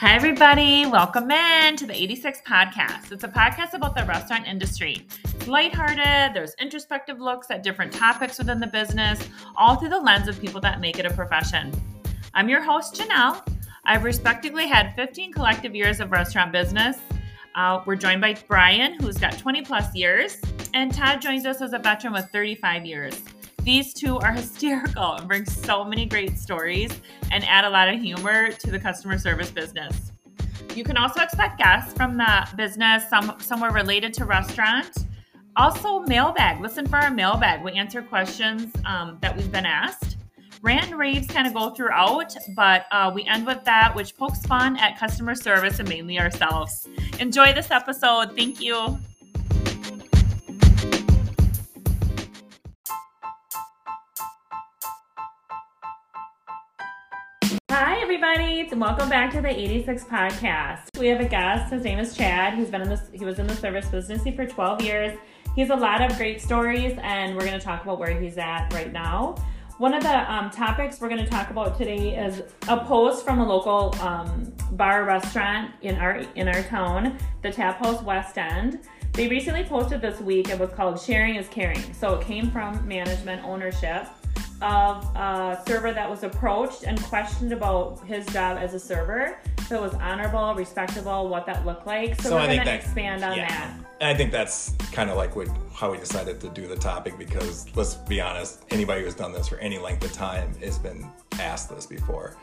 Hi, everybody. Welcome in to the 86 podcast. It's a podcast about the restaurant industry. It's lighthearted, there's introspective looks at different topics within the business, all through the lens of people that make it a profession. I'm your host, Janelle. I've respectively had 15 collective years of restaurant business. Uh, we're joined by Brian, who's got 20 plus years, and Todd joins us as a veteran with 35 years. These two are hysterical and bring so many great stories and add a lot of humor to the customer service business. You can also expect guests from the business, some somewhere related to restaurant. Also, mailbag. Listen for our mailbag. We answer questions um, that we've been asked. Rant and raves kind of go throughout, but uh, we end with that, which pokes fun at customer service and mainly ourselves. Enjoy this episode. Thank you. Hi, everybody, welcome back to the 86 podcast. We have a guest. His name is Chad. He's been in this. He was in the service business for 12 years. He has a lot of great stories, and we're going to talk about where he's at right now. One of the um, topics we're going to talk about today is a post from a local um, bar restaurant in our in our town, the Taphouse West End. They recently posted this week. It was called "Sharing is Caring." So it came from management ownership of a server that was approached and questioned about his job as a server. So it was honorable, respectable, what that looked like. So, So I we're think going to expand on yeah. that. I think that's kind of like what, how we decided to do the topic because let's be honest, anybody who's done this for any length of time has been asked this before.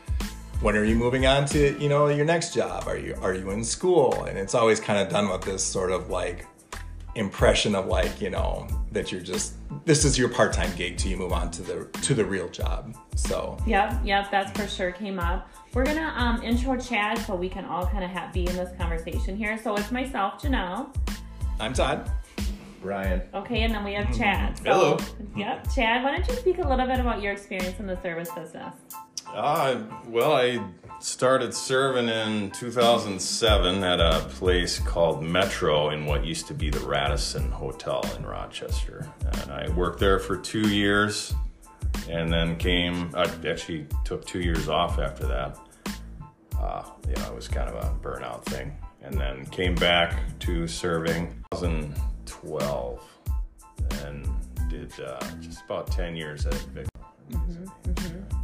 When are you moving on to you know your next job? Are you are you in school? And it's always kind of done with this sort of like impression of like you know that you're just this is your part time gig till you move on to the to the real job. So Yep, yep, that's for sure came up. We're gonna um, intro Chad so we can all kind of have be in this conversation here. So it's myself, Janelle. I'm Todd. Brian. Okay, and then we have Chad. So, Hello. Yep, Chad. Why don't you speak a little bit about your experience in the service business? Uh, well, I started serving in 2007 at a place called Metro in what used to be the Radisson Hotel in Rochester. And I worked there for two years and then came, I actually took two years off after that. Uh, you know, it was kind of a burnout thing. And then came back to serving 2012 and did uh, just about 10 years at Vic.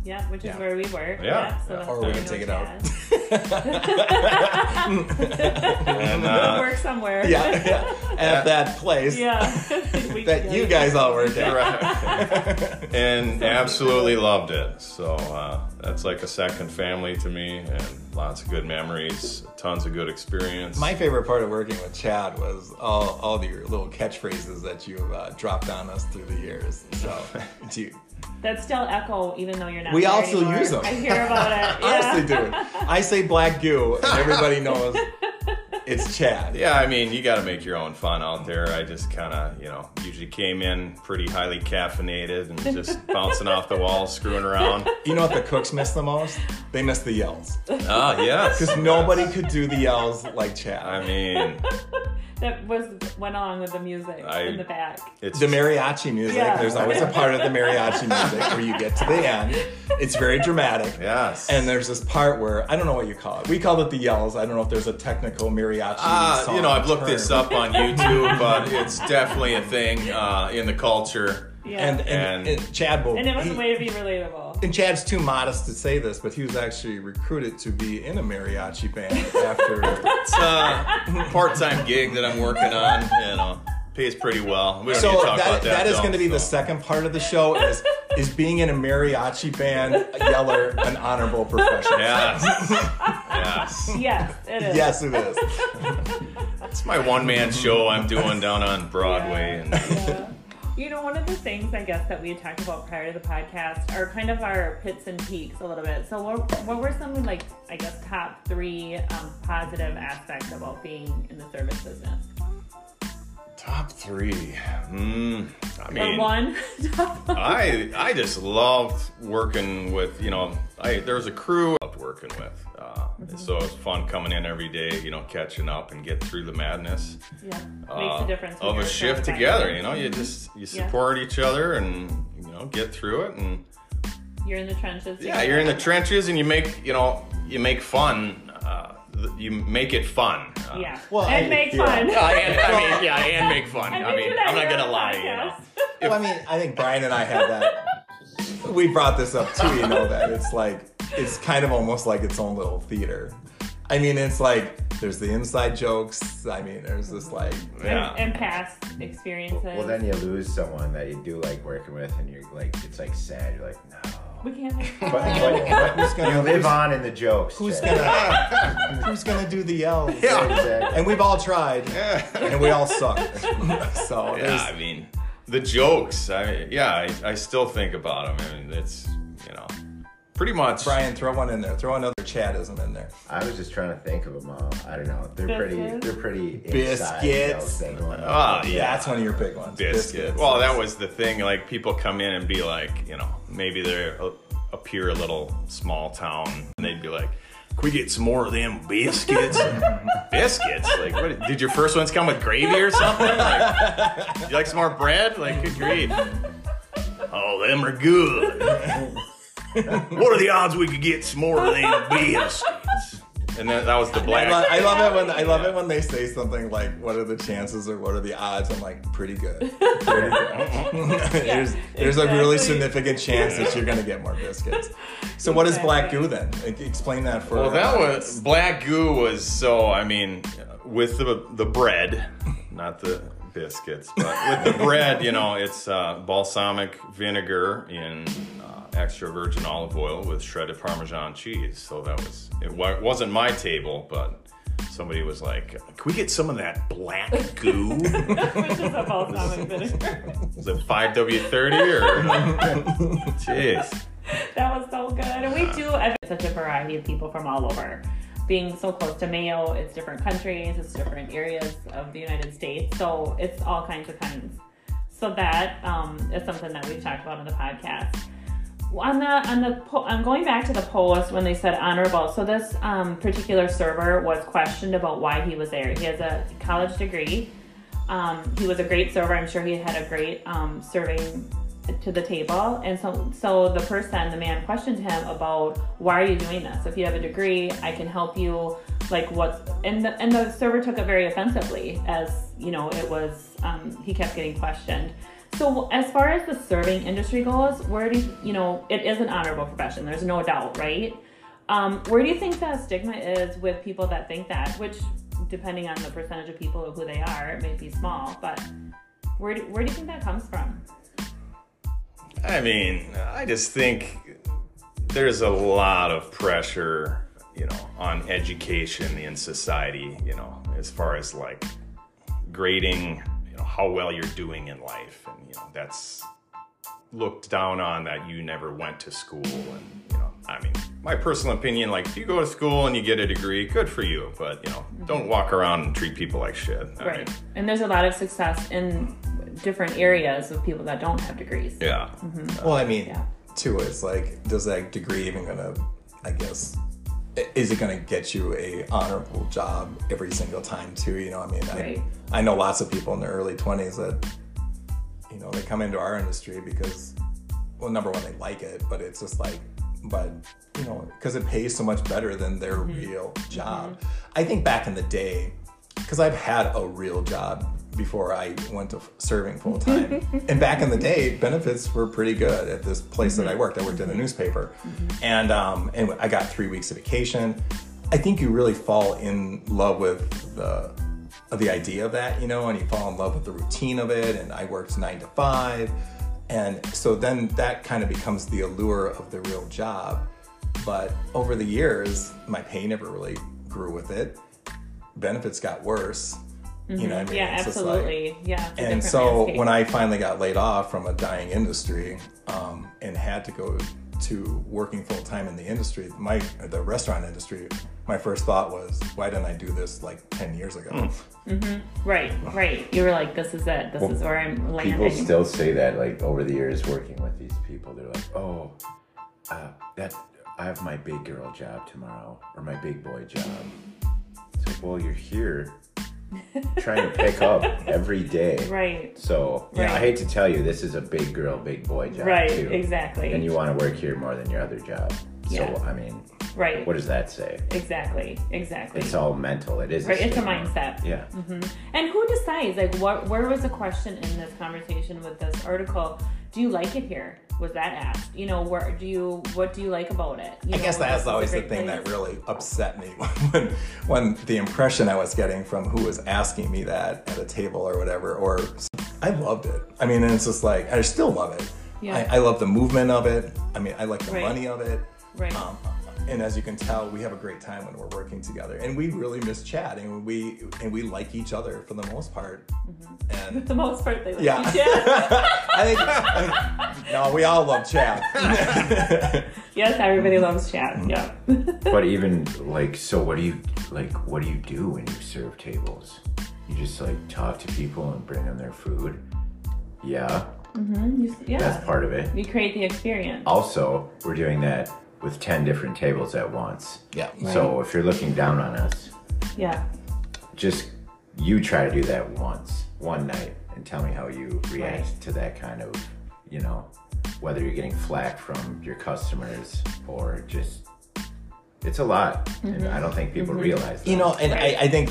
Yeah, which is Yeah. where we work. Yeah. so Yeah. Or we we can take it out. Chad. And, we uh, work somewhere. yeah, yeah. at that place yeah. We- that you guys all work at. Right. and absolutely loved it. So uh, that's like a second family to me, and lots of good memories, tons of good experience. My favorite part of working with Chad was all, all the your little catchphrases that you've uh, dropped on us through the years. So, do you, That still echo even though you're not. We there also anymore. use 'em. I hear about it. honestly, Yeah. dude, I say black goo, and everybody knows it's Chad. yeah, I mean, you got to make your own fun out there. I just kind of, you know, usually came in pretty highly caffeinated and just bouncing off the walls, screwing around. You know what the cooks miss the most? They miss the yells Ah, yes. because nobody could do the yells like Chad. I mean, that was went along with the music I- in the back. it's the mariachi music. Yeah. There's always a part of the mariachi music where you get to the end. It's very dramatic. Yes. And there's this part where I don't know what you call it. We called it the yells. I don't know if there's a technical mariachi. Uh, song you know, I've looked this up on YouTube, but it's definitely a thing uh, in the culture. Yeah. And and, And- and Chad will. And it was he- a way to be relatable. And Chad's too modest to say this, but he was actually recruited to be in a mariachi band after. It's a part-time gig that I'm working on. You know, pays pretty well. We so talk that, about that. that is going to be the second part of the show is is being in a mariachi band yeller an honorable profession. Yes. yes. yes, it is. Yes, it is. It's my one-man show I'm doing down on Broadway, and Yeah. You know, one of the things I guess that we had talked about prior to the podcast are kind of our pits and peaks a little bit. So, what, what were some like I guess top three um, positive aspects about being in the service business? Top three. Mm, I mean, one? One. I I just loved working with you know I there was a crew I loved working with. Uh, So it's fun coming in every day, you know, catching up and get through the madness yeah, makes uh, a difference. of a shift together. You know, you just you Yeah. support each other and you know get through it and You're in the trenches. yeah, you're in the trenches and you make you know you make fun. Uh, you make it fun. Uh, Yeah. well, and I- make yeah. fun. uh, and, I mean, yeah, and make fun. And I mean, I'm not gonna on the lie, you know. podcast. well, I mean, I think Brian and I had that. We brought this up too. You know that it's like it's kind of almost like its own little theater. I mean, it's like there's the inside jokes. I mean, there's this like Yeah. And, and past experiences. Well, then you lose someone that you do like working with, and you're like, it's like sad. You're like, no. We can't make But, but, but Who's gonna- you live who's- on in the jokes. who's Chad. gonna who's gonna do the yells? Yeah, exactly. And we've all tried, yeah. and we all suck. so Yeah, I mean, the jokes. I yeah, I, I still think about them. I mean, it's you know, pretty much. Brian, throw one in there. Throw another Chadism in there. I was just trying to think of them all. I don't know. They're pretty. They're pretty. Biscuits. inside jokes that go on. Ah, yeah. That's one of your big ones. biscuit. Biscuits. Well, that was the thing. Like people come in and be like, you know, maybe they appear a little small town, and they'd be like, "Can we get some more of them biscuits?" biscuits? Like, what? Did your first ones come with gravy or something? Like, you like some more bread? Like, good grief. Oh, them are good. what are the odds we could get some more of them biscuits? And then that was the black. I love, I love it when I love it when they say something like, "What are the chances or what are the odds?" I'm like, "Pretty good." Pretty good. there's there's a really significant chance that you're gonna get more biscuits. So what is black goo then? Explain that for. Well, that our was black goo was so. I mean, with the the bread, not the biscuits, but with the bread, you know, it's uh, balsamic vinegar in uh, extra virgin olive oil with shredded Parmesan cheese. So that was it. wa- wasn't my table, but somebody was like, "Can we get some of that black goo?" Which is a balsamic vinegar. was it five W thirty or? Jeez. That was so good. And we do have such a variety of people from all over. Being so close to Mayo, it's different countries, it's different areas of the United States. So it's all kinds of kinds. So that um, is something that we've talked about in the podcast. On the on the po- I'm going back to the post when they said honorable. So this um, particular server was questioned about why he was there. He has a college degree. Um, he was a great server. I'm sure he had a great um, serving to the table. And so, so the person, the man, questioned him about why are you doing this? If you have a degree, I can help you. Like what's and the and the server took it very offensively, as you know, it was um, he kept getting questioned. So as far as the serving industry goes, where do you, you know it is an honorable profession? There's no doubt, right? Um, where do you think that stigma is with people that think that? Which, depending on the percentage of people who they are, it may be small, but where do, where do you think that comes from? I mean, I just think there's a lot of pressure, you know, on education in society, you know, as far as like grading, you know, how well you're doing in life. And, you know, that's looked down on that you never went to school. And, you know, I mean, my personal opinion, like, if you go to school and you get a degree, good for you. But, you know, mm-hmm. don't walk around and treat people like shit. I Right. mean, And there's a lot of success in different areas of people that don't have degrees. yeah. Mm-hmm. Well, I mean, Yeah. too, it's like, does that degree even gonna, I guess, is it gonna get you a honorable job every single time too? You know, I mean, Right. I, I know lots of people in their early twenties that, you know, they come into our industry because, well, number one, they like it, but it's just like, but you know, because it pays so much better than their mm-hmm. real mm-hmm. job. I think back in the day, because I've had a real job before I went to f- serving full time. and back in the day, benefits were pretty good at this place that I mm-hmm. worked. I worked at a newspaper, and um, and I got three weeks of vacation. I think you really fall in love with the of the idea of that, you know, and you fall in love with the routine of it. And I worked nine to five, and so then that kind of becomes the allure of the real job. But over the years, my pay never really grew with it. Benefits got worse. You know what I mean? Yeah, It's just like- absolutely. yeah. and so landscape. when I finally got laid off from a dying industry um, and had to go to working full time in the industry, my the restaurant industry, my first thought was, why didn't I do this like ten years ago? right, right. You were like, this is it. This is where I'm landing. People still say that, like over the years working with these people, they're like, "Oh, uh, that I have my big girl job tomorrow or my big boy job." It's like, well, you're here trying to pick up every day, right, So yeah, I hate to tell you, this is a big girl, big boy job right, too. exactly. And you want to work here more than your other job. Yeah. So I mean, Right. What does that say? Exactly. Exactly. It's all mental. It is. right. It's a mindset. Yeah. And who decides? Like, what? Where was the question in this conversation with this article? Do you like it here? Was that asked? You know, where do you? What do you like about it? You I know, guess that's always the thing place. that really upset me when, when the impression I was getting from who was asking me that at a table or whatever. Or I loved it. I mean, and it's just like I still love it. Yeah. I, I love the movement of it. I mean, I like the Right. money of it. Right. Um, and as you can tell, we have a great time when we're working together, and we really miss chatting. We and we like each other for the most part. For And the most part, they like yeah, you. Yeah. I think I think- no, we all love Chad. yes, everybody loves Chad. Mm-hmm. Yeah. But even like, so what do you like? What do you do when you serve tables? You just like talk to people and bring them their food. Yeah, mm-hmm. You- yeah. that's part of it. You create the experience. Also, we're doing that with ten different tables at once. yeah. So if you're looking down on us, Yeah. just you try to do that once, one night, and tell me how you react Right. to that kind of, you know, whether you're getting flack from your customers or just, it's a lot, and mm-hmm. I don't think people mm-hmm. realize that. you know and Right. I, I think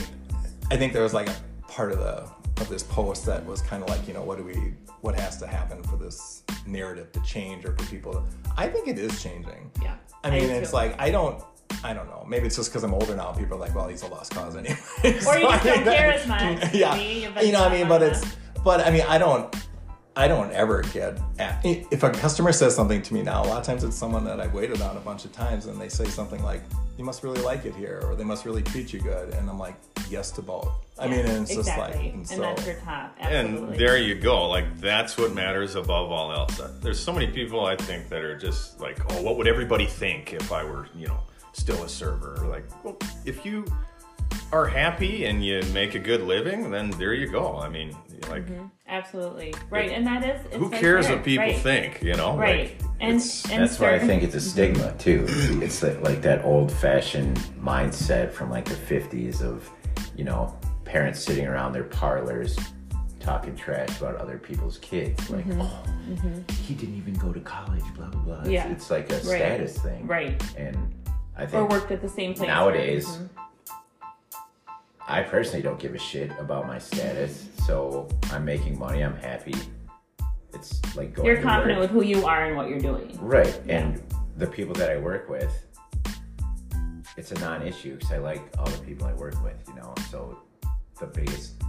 i think there was like a part of the of this post that was kind of like you know what do we what has to happen for this narrative to change or for people to i think it is changing Yeah. i mean do it's too. like i don't i don't know maybe it's just because i'm older now people are like well he's a lost cause anyway Or you just don't care as much. yeah Maybe you've been you know what i mean but it's but i mean i don't I don't ever get if a customer says something to me now. A lot of times it's someone that I've waited on a bunch of times, and they say something like, "You must really like it here," or "They must really treat you good," and I'm like, "Yes to both." I mean, and it's just like, exactly. and and, so that's your top. Absolutely. And there you go. Like that's what matters above all else. Uh, there's so many people I think that are just like, oh, what would everybody think if I were, you know, still a server? Like, well, if you are happy and you make a good living, then there you go. I mean, like, mm-hmm. Absolutely. Right. And that is. It's who cares what people right. think? You know, Right. Like, And, it's- and That's why I think it's a stigma too. It's like, like that old-fashioned mindset from like the '50s of, you know, parents sitting around their parlors talking trash about other people's kids. Like, mm-hmm. oh, mm-hmm. he didn't even go to college. Blah blah blah. It's- Yeah. It's, like a Right. status thing. Right. And I think. Or worked at the same place. nowadays, Mhm. I personally don't give a shit about my status. So I'm making money. I'm happy. It's like going. You're confident work. with who you are and what you're doing. Right. And the people that I work with, it's a non issue because I like all the people I work with, you know. So the biggest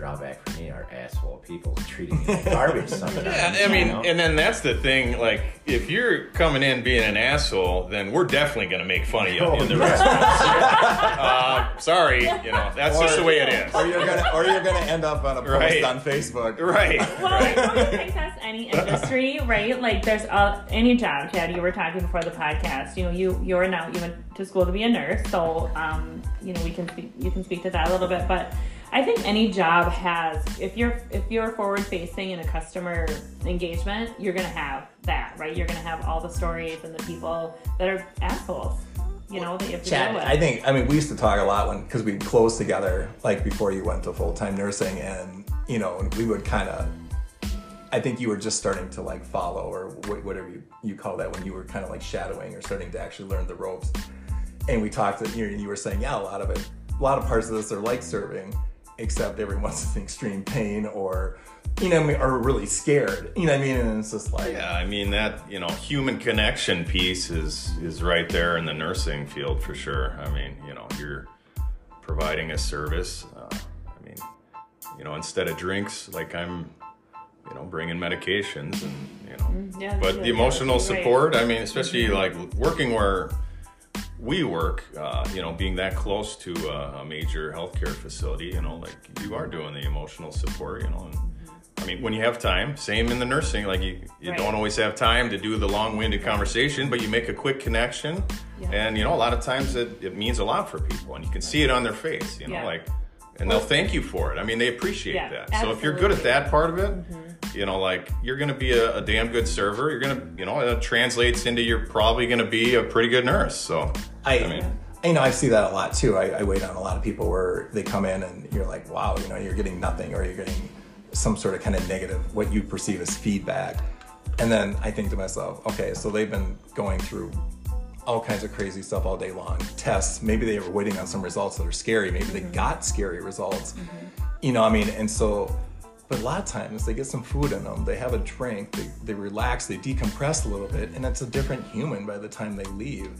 drawback for me are asshole people treating me like garbage sometimes. Yeah, I mean, know? and then that's the thing. Like, if you're coming in being an asshole, then we're definitely going to make fun of you Oh, in the restaurant. uh, sorry, you know, that's just the way it is. or you're gonna, or you're gonna end up on a post Right. on Facebook. Right. Well, I don't think that's any industry, right? Like, there's uh, any job, Chad. You were talking before the podcast. You know, you you're now you went to school to be a nurse, so um, you know we can speak, you can speak to that a little bit. But I think any job has if you're if you're forward facing in a customer engagement, you're gonna have that, right? You're gonna have all the stories and the people that are assholes. You know that you have to Chad, deal with. I think I mean we used to talk a lot when because we closed together like before you went to full time nursing, and you know, and we would kind of. I think you were just starting to like follow or wh- whatever you, you call that when you were kind of like shadowing or starting to actually learn the ropes. And we talked, you and you were saying, yeah, a lot of it, a lot of parts of this are like serving, except everyone's in extreme pain or, you know, are really scared. You know what I mean? And it's just like, Yeah, I mean that you know human connection piece is is right there in the nursing field for sure. I mean, you know, you're providing a service. Uh, I mean, you know, instead of drinks, like I'm, you know, bringing medications and you know, yeah, but the emotional yeah, right. support. I mean, especially like working where we work, uh, you know, being that close to a, a major healthcare facility, you know, like you are doing the emotional support, you know. And, I mean, when you have time, same in the nursing, like you, you Right. don't always have time to do the long-winded conversation, but you make a quick connection, Yeah. and you know, a lot of times it, it means a lot for people, and you can see it on their face, you know, Yeah. like, and they'll thank you for it. I mean, they appreciate Yeah, that. So if you're good at. Mm-hmm. that part of it, you know, like you're going to be a, a damn good server. You're going to, you know, it translates into you're probably going to be a pretty good nurse. So I, I mean- you know, I see that a lot too. I, I wait on a lot of people where they come in and you're like, wow, you know, you're getting nothing or you're getting some sort of kind of negative, what you perceive as feedback. And then I think to myself, okay, so they've been going through all kinds of crazy stuff all day long. Tests, maybe they were waiting on some results that are scary. Maybe they mm-hmm. got scary results. Mm-hmm. You know, I mean, and so, but a lot of times they get some food in them, they have a drink, they, they relax, they decompress a little bit, and it's a different human by the time they leave.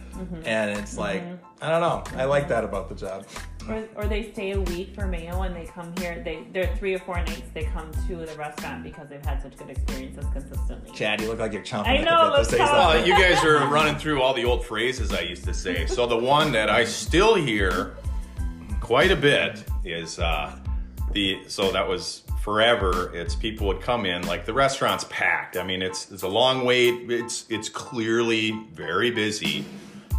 And it's like, I don't know, I like that about the job. Or, or they stay a week for Mayo and they come here. They they're three or four nights. They come to the restaurant because they've had such good experiences consistently. Chad, you look like you're chomping I at the bit to say talk. something. Well, you guys are running through all the old phrases I used to say. So the one that I still hear quite a bit is uh, the so that was forever. It's people would come in like the restaurant's packed. I mean, it's it's a long wait. It's it's clearly very busy.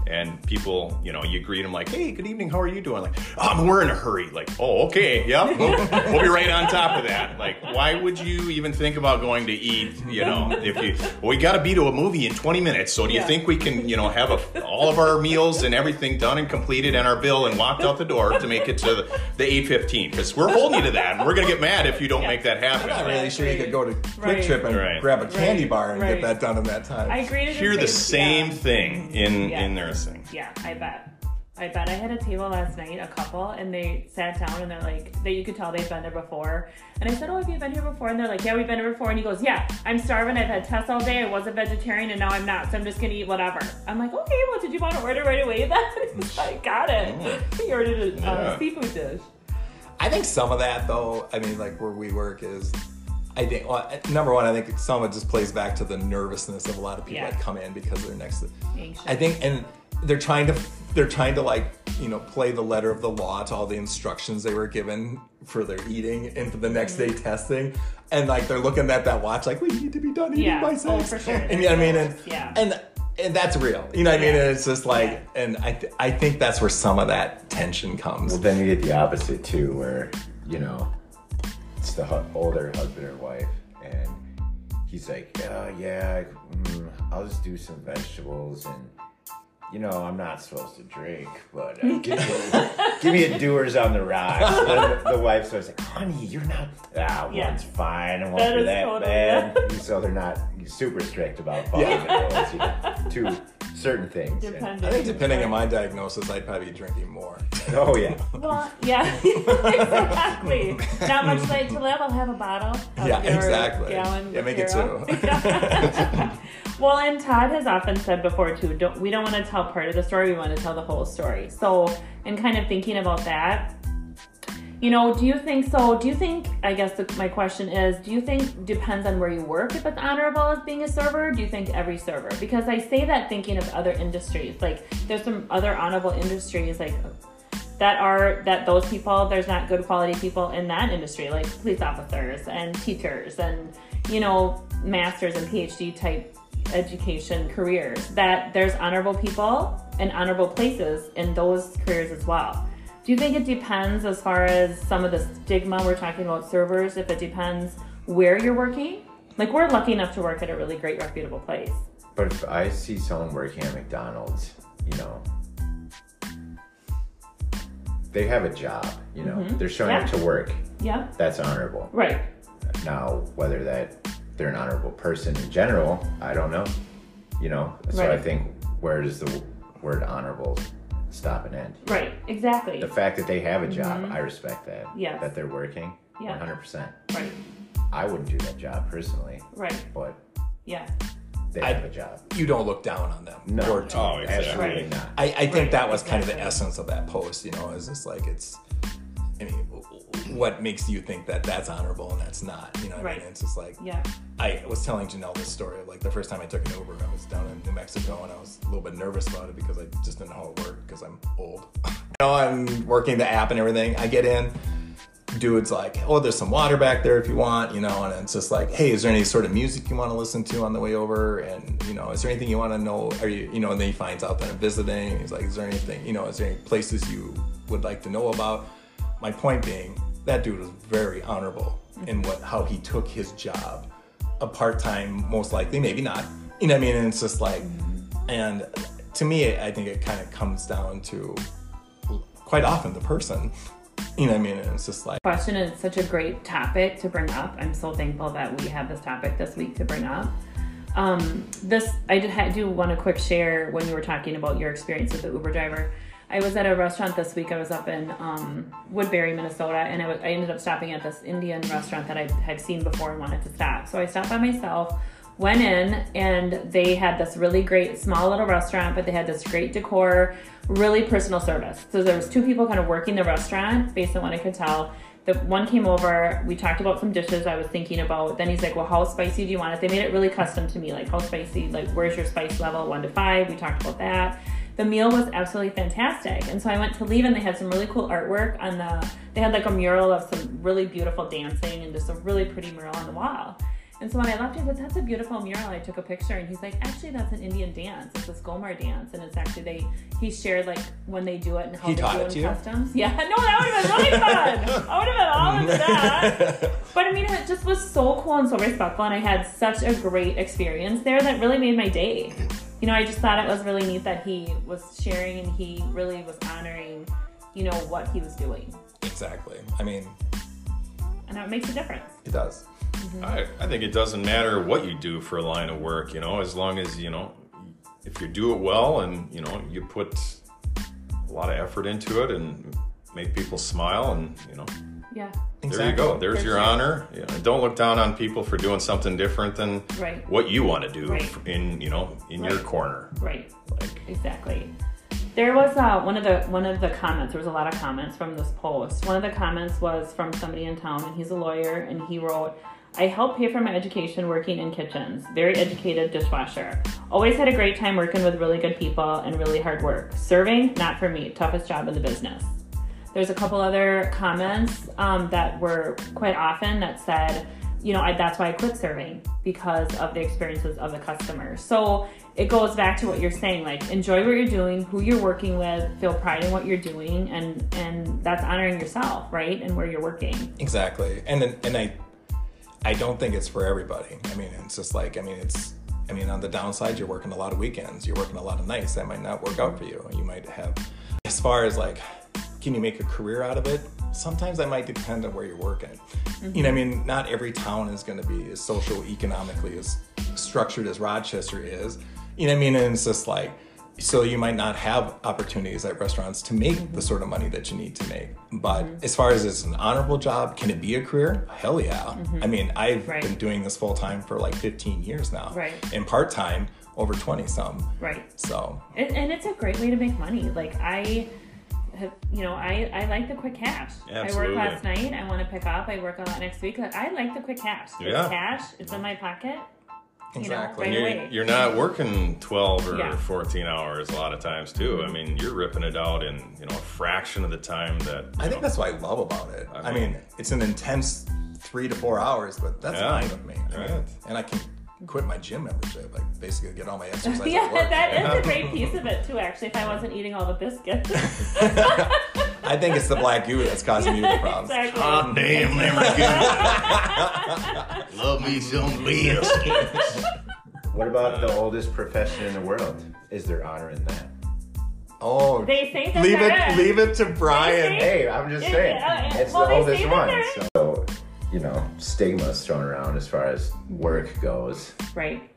And people, you know, you greet them like, "Hey, good evening. How are you doing?" Like, "Um, we're in a hurry." Like, "Oh, okay, yeah, we'll, we'll be right on top of that." Like, why would you even think about going to eat? You know, if you, well, we got to be to a movie in 20 minutes. So, do you think we can, you know, have a, all of our meals and everything done and completed and our bill and walked out the door to make it to the, the 8:15? Because we're holding you to that, and we're gonna get mad if you don't make that happen. I'm not really sure you could go to Quick Right. Trip and Right. grab a candy Right. bar and Right. get that done in that time. I agree to Hear the same yeah. thing in Yeah. in nursing. Yeah, I bet. I bet I had a table last night, a couple, and they sat down and they're like, that you could tell they've been there before. And I said, Oh, have you been here before? And they're like, Yeah, we've been here before. And he goes, Yeah, I'm starving. I've had tests all day. I was a vegetarian and now I'm not. So I'm just going to eat whatever. I'm like, Okay, well, did you want to order right away then? I Got it. He ordered a Yeah. uh, seafood dish. I think some of that, though, I mean, like where we work is, I think, well, number one, I think some of it just plays back to the nervousness of a lot of people Yeah. that come in because they're next to. Anxious. I think, and they're trying to, they're trying to like, you know, play the letter of the law to all the instructions they were given for their eating and for the next day Mm-hmm. testing, and like they're looking at that watch like we need to be done eating Yeah. by Oh, six. for sure. And you know what I mean? And Yeah. and and that's real. You know what I mean? And it's just like, Yeah. and I th- I think that's where some of that tension comes. Well, then you get the opposite too, where you know it's the hu- older husband or wife, and he's like, uh, "Yeah, mm, I'll just do some vegetables, and you know, I'm not supposed to drink, but uh, give, me, give me a Dewar's on the rocks." The, the wife's always like, "Honey, you're not. Ah, Yeah. one's fine. It won't That that totally bad." So they're not super strict about following Yeah. the rules, you know, to certain things. Depending. I think depending on my diagnosis, I'd probably be drinking more. oh yeah. Well, yeah, exactly. Not much light to live. I'll have a bottle. Of Yeah, your exactly. Gallon Yeah, make it two. well, and Todd has often said before too. Don't we don't want to tell part of the story. We want to tell the whole story. So, in kind of thinking about that, you know, do you think so? Do you think? I guess the, my question is, do you think depends on where you work if it's honorable as being a server? Do you think every server? Because I say that thinking of other industries. Like there's some other honorable industries like that are that those people there's not good quality people in that industry like police officers and teachers and you know masters and phd type education careers that there's honorable people and honorable places in those careers as well do you think it depends as far as some of the stigma we're talking about servers if it depends where you're working like we're lucky enough to work at a really great reputable place But if I see someone working at McDonald's, you know, they have a job, you know, they're showing up Mm-hmm. To work. yeah That's honorable. right Now, whether that they're an honorable person in general, I don't know. You know, so I think where does the word honorable stop and end? right exactly The fact that they have a job, I respect that. Mm-hmm. That they're working, Yeah. 100%. right I wouldn't do that job personally, right but yeah they I- have a job. You don't look down on them. No, Or to Oh, exactly. absolutely Right. not. I, I think Right, that was kind of the essence of that post, you know, is just like it's, I mean, what makes you think that that's honorable and that's not, you know what I Right. mean? It's just like, yeah I was telling Janelle this story of like the first time I took an Uber, I was down in New Mexico and I was a little bit nervous about it because I just didn't know how it worked because I'm old. you know, I'm working the app and everything. I get in, dude's like, oh, there's some water back there if you want, you know, and it's just like, hey, is there any sort of music you want to listen to on the way over? And, you know, is there anything you want to know? Are you, you know, and then he finds out that I'm visiting. He's like, is there anything, you know, is there any places you would like to know about? My point being, that dude was very honorable in what, how he took his job. A part time, most likely, maybe not. You know what I mean? And it's just like, and to me, I think it kind of comes down to quite often the person. You know what I mean? And it's just like, question it's such a great topic to bring up. I'm so thankful that we have this topic this week to bring up. Um, this I did ha- do want to quick share when you were talking about your experience with the Uber driver. I was at a restaurant this week. I was up in um, Woodbury, Minnesota, and I, was, I ended up stopping at this Indian restaurant that I had seen before and wanted to stop. So I stopped by myself, went in, and they had this really great small little restaurant, but they had this great decor, really personal service. So there was two people kind of working the restaurant, based on what I could tell. The one came over, we talked about some dishes I was thinking about. Then he's like, Well, how spicy do you want it? They made it really custom to me, like how spicy, like where's your spice level, one to five. We talked about that the meal was absolutely fantastic. And so I went to leave and they had some really cool artwork on the, they had like a mural of some really beautiful dancing and just a really pretty mural on the wall. And so when I left, he said, That's a beautiful mural. I took a picture and he's like, Actually, that's an Indian dance. It's a Ghoomar dance. And it's actually, they, he shared like when they do it and how He they do it in customs. Yeah, no, that would have been really fun. I would have been all of that. But I mean, it just was so cool and so respectful. And I had such a great experience there that really made my day. You know, I just thought it was really neat that he was sharing and he really was honoring, you know, what he was doing. exactly. I mean, And that makes a difference. it does. I, I think it doesn't matter what you do for a line of work, you know, as long as, you know, if you do it well and, you know, you put a lot of effort into it and make people smile and, you know, Yeah. there you go. There's your honor. You know, don't look down on people for doing something different than Right. what you want to do Right. in, you know, in your corner. Right. Like, Exactly. There was uh, one of the one of the comments. There was a lot of comments from this post. One of the comments was from somebody in town, and he's a lawyer, and he wrote, "I help pay for my education working in kitchens. Very educated dishwasher. Always had a great time working with really good people and really hard work. Serving, not for me. Toughest job in the business." There's a couple other comments um, that were quite often that said, you know, I, that's why I quit serving because of the experiences of the customers. So it goes back to what you're saying, like enjoy what you're doing, who you're working with, feel pride in what you're doing, and and that's honoring yourself, right, and where you're working. Exactly. And and I I don't think it's for everybody. I mean, it's just like I mean, it's I mean, on the downside, you're working a lot of weekends, you're working a lot of nights. That might not work out for you. You might have as far as like can you make a career out of it? Sometimes that might depend on where you're working. You know, I mm-hmm. mean, not every town is going to be as social economically as structured as Rochester is. You know, what I mean, and it's just like so you might not have opportunities at restaurants to make the mm-hmm. sort of money that you need to make. But mm-hmm. as far as it's an honorable job, can it be a career? Hell yeah. Mm-hmm. I mean, I've Right. been doing this full time for like 15 years now, Right. and part time over 20 some. Right. So And, and it's a great way to make money. Like I have, you know, I, I like the quick cash. Absolutely. I work last night. I want to pick up. I work a lot next week. I like the quick cash. It's Yeah. cash. It's in my pocket. You know, exactly. right you're, you're not working 12 or Yeah. 14 hours a lot of times too. I mean, you're ripping it out in, you know, a fraction of the time that, I you think know, that's what I love about it. I, I mean, mean- it's an intense three to four hours, but that's Yeah. fine with me. I mean, and I can quit my gym membership, like basically get all my exercise. yeah, at work. that is a great piece of it too. Actually, if I wasn't eating all the biscuits. I think it's the black goo that's causing you the problems. exactly. Hot damn Lamborghini. Love me some biscuits. What about the oldest profession in the world? Is there honor in that? Oh, They say that leave there it, is. leave it to Brian. Say- Hey, I'm just Yeah, saying. yeah, It's well, the oldest one. there- So, you know, stigma's thrown around as far as work goes. Right.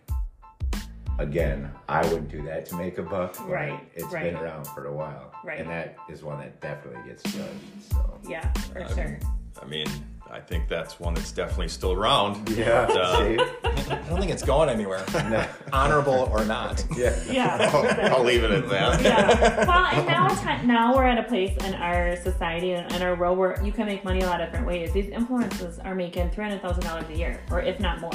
Again, I wouldn't do that to make a buck. Right, It's right. been around for a while. Right. And that is one that definitely gets judged. So. Yeah, for sure. I mean, I think that's one that's definitely still around. Yeah. Uh. I don't think it's going anywhere, No. honorable or not. Yeah. Yeah. I'll leave it at that. yeah. Well, and now it's ti- now we're at a place in our society and in our world where you can make money a lot of different ways. These influencers are making three hundred thousand dollars a year, or if not more.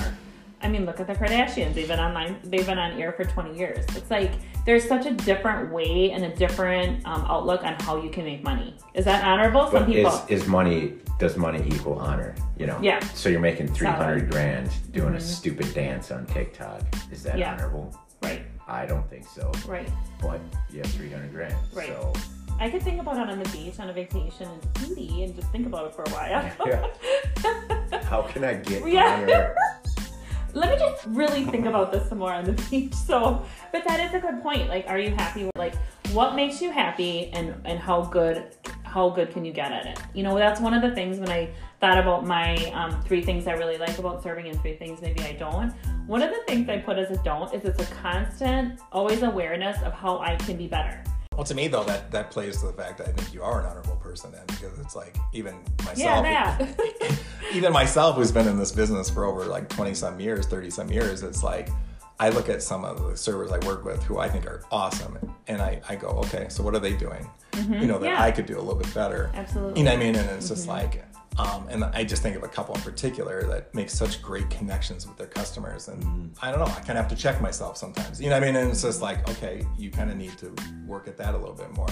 I mean, look at the Kardashians. They've been online. They've been on air for twenty years. It's like there's such a different way and a different um, outlook on how you can make money. Is that honorable? Some But people. is, is money does money equal honor? You know. Yeah. So you're making three hundred Solid. grand doing Mhm. a stupid dance on TikTok. Is that Yeah. honorable? right. I don't think so. Right. But you have three hundred grand. Right. So I could think about it on the beach on a vacation in Tahiti and just think about it for a while. Yeah. how can I get Yeah. Let me just really think about this some more on the beach. So, but that is a good point. Like, are you happy? Like, what makes you happy, and and how good how good can you get at it? You know, that's one of the things when I thought about my um, three things I really like about serving and three things maybe I don't One of the things I put as a don't is it's a constant, always awareness of how I can be better. Well, to me though, that that plays to the fact that I think you are an honorable person, then because it's like even myself, Yeah, that. even myself, who's been in this business for over like twenty some years, thirty some years, it's like I look at some of the servers I work with who I think are awesome, and I, I go, okay, so what are they doing? Mm-hmm. You know that yeah. I could do a little bit better. Absolutely. You know what I mean? And it's just mm-hmm. like, um, and I just think of a couple in particular that make such great connections with their customers, and I don't know, I kind of have to check myself sometimes. You know what I mean? And it's just like, okay, you kind of need to work at that a little bit more.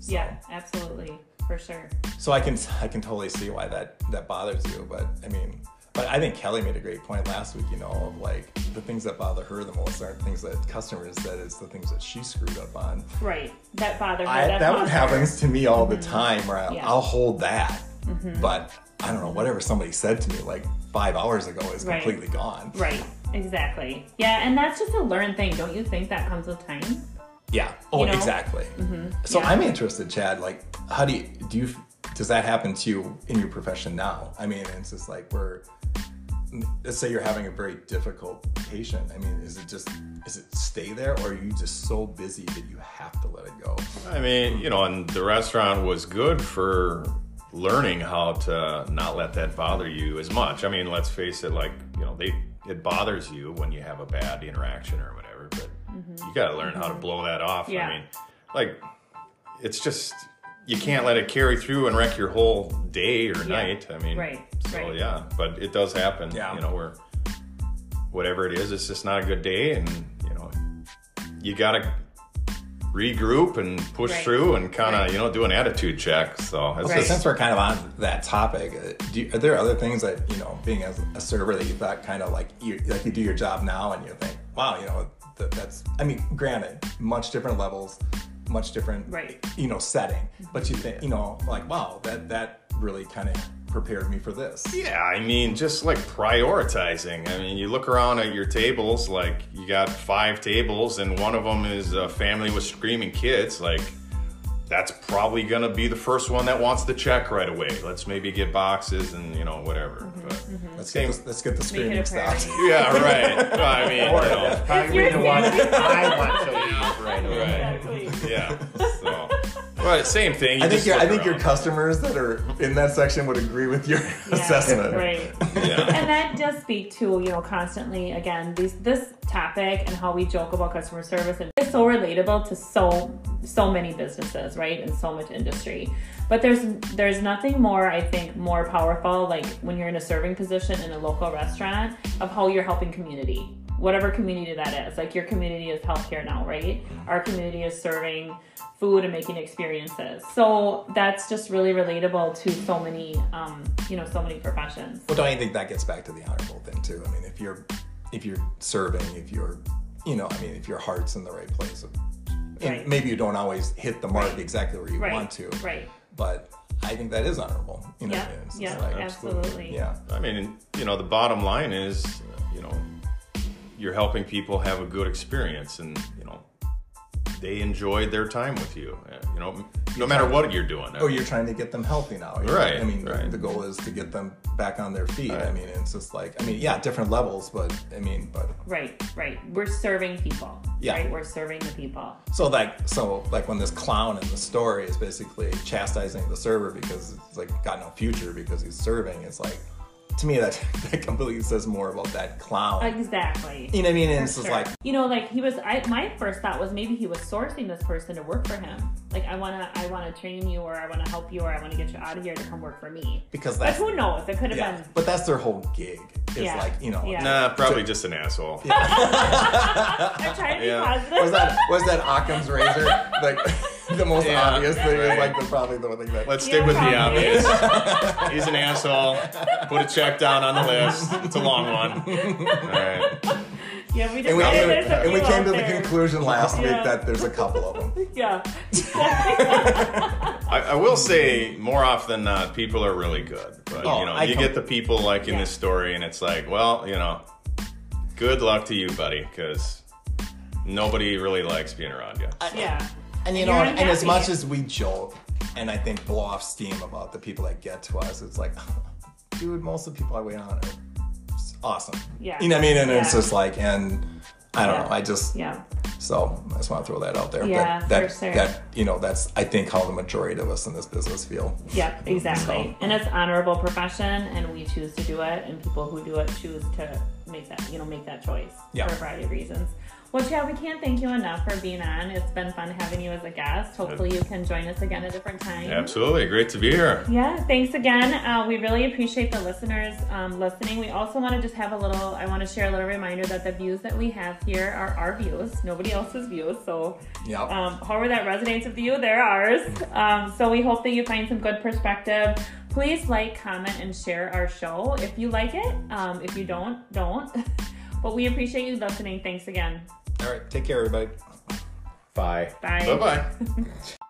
So- yeah, absolutely. For sure. so I can I can totally see why that that bothers you, but I mean, but I think Kelly made a great point last week. You know, of like the things that bother her the most aren't things that customers that it's the things that she screwed up on. Right. That bothers me. I, That's that one fair. happens to me all the time. Where I'll, Mm-hmm. Yeah. Mm-hmm. I'll hold that, Mm-hmm. but I don't know whatever somebody said to me like five hours ago is Right. completely gone. Right. Exactly. Yeah, and that's just a learned thing. Don't you think that comes with time? Yeah. Oh, You know? exactly. Mm-hmm. So Yeah. I'm interested, Chad. Like, how do you do you does that happen to you in your profession now? I mean, it's just like we're let's say you're having a very difficult patient. I mean, is it just is it stay there, or are you just so busy that you have to let it go? I mean, you know, and the restaurant was good for learning how to not let that bother you as much. I mean, let's face it, like, you know, they it bothers you when you have a bad interaction or whatever, but mm-hmm. you got to learn how to blow that off. Yeah. I mean, like it's just you can't let it carry through and wreck your whole day or night. I mean, Right, So right. yeah, but it does happen. Yeah. You know, where whatever it is, it's just not a good day, and you know, you gotta regroup and push Right. through and kind of Right. you know do an attitude check. So it's So Right. since we're kind of on that topic, uh, do you, are there other things that you know, being as a server, that you thought kind of like you like you do your job now and you think, wow, you know, that, that's. I mean, granted, much different levels, much different, Right. You know, setting, but you think, you know, like wow, that that really kind of prepared me for this. Yeah, I mean, just like prioritizing. I mean, you look around at your tables, like you got five tables, and one of them is a family with screaming kids. Like, that's probably gonna be the first one that wants the check right away. Let's maybe get boxes and you know whatever. But Let's get the, let's get the screaming a stopped. yeah, right. Well, I mean, you know, Probably You're the one serious? I want to leave right away. Exactly. yeah. So, but same thing. you I think your I look think your customers that are in that section would agree with your assessment. Right. Yeah. and that does speak to you know constantly again these this topic and how we joke about customer service and it's so relatable to so so many businesses right and so much industry but there's there's nothing more i think more powerful like when you're in a serving position in a local restaurant of how you're helping community whatever community that is like your community is healthcare now right our community is serving food and making experiences so that's just really relatable to so many um, you know so many professions Well, don't you think that gets back to the honorable thing too? I mean, if you're if you're serving, if you're you know, I mean, if your heart's in the right place, and Right. maybe you don't always hit the mark Right. exactly where you Right, want to, right. But I think that is honorable. You know, Yeah, yeah, like- absolutely. yeah. I mean, you know, the bottom line is, you know, you're helping people have a good experience, and you know, they enjoyed their time with you. uh, You know, no matter what you're doing. Oh, you're trying to get them healthy now. you know? Right, I mean, right. the goal is to get them back on their feet. I mean, it's just like, I mean, yeah, different levels, but I mean, but Right, right. We're serving people. Yeah. Right? We're serving the people. So like so like when this clown in the story is basically chastising the server because it's like got no future because he's serving, it's like to me that that completely says more about that clown. Exactly. you know what I mean? And For it's just sure. like you know, like he was. I my first thought was maybe he was sourcing this person to work for him. Like I wanna, I wanna train you, or I wanna help you, or I wanna get you out of here to come work for me. because But that's who knows? It could have yeah, been. but that's their whole gig. It's Yeah. like you know. Yeah. Nah, probably just an asshole. I'm trying to be positive. Was that was that Occam's razor like the most Yeah. obvious thing? Is like the, probably the one thing that. Let's Yeah, stick with the obvious. He's an asshole. Put a check down on the list. It's a long one. All right. yeah, we just and we, said came, and we came out to the conclusion last Yeah. week that there's a couple of them. Yeah. I, I will say more often than not, people are really good. But Oh, you know, I you com- get the people like in Yeah. this story, and it's like, well, you know, good luck to you, buddy, because nobody really likes being around you. yeah. And you know, and as much as we joke and I think blow off steam about the people that get to us, it's like, dude, most of the people I wait on are awesome. Yeah. You know what I mean? And it's just like, and I don't Yeah. know. I just Yeah. so I just want to throw that out there. Yeah, that, that, for sure. that you know, that's I think how the majority of us in this business feel. Yep, exactly. So- And it's honorable profession, and we choose to do it, and people who do it choose to make that, you know, make that choice Yeah. for a variety of reasons. Well, Chad, we can't thank you enough for being on. It's been fun having you as a guest. Hopefully, you can join us again at a different time. Absolutely, great to be here. Yeah, thanks again. Uh, we really appreciate the listeners um, listening. We also want to just have a little, I want to share a little reminder that the views that we have here are our views, nobody else's views. So, Yeah. um, however that resonates with you, they're ours. Um, so, we hope that you find some good perspective. Please like, comment, and share our show if you like it. Um, if you don't, don't. but we appreciate you listening. Thanks again. All right. Take care, everybody. Bye. Bye. Bye bye.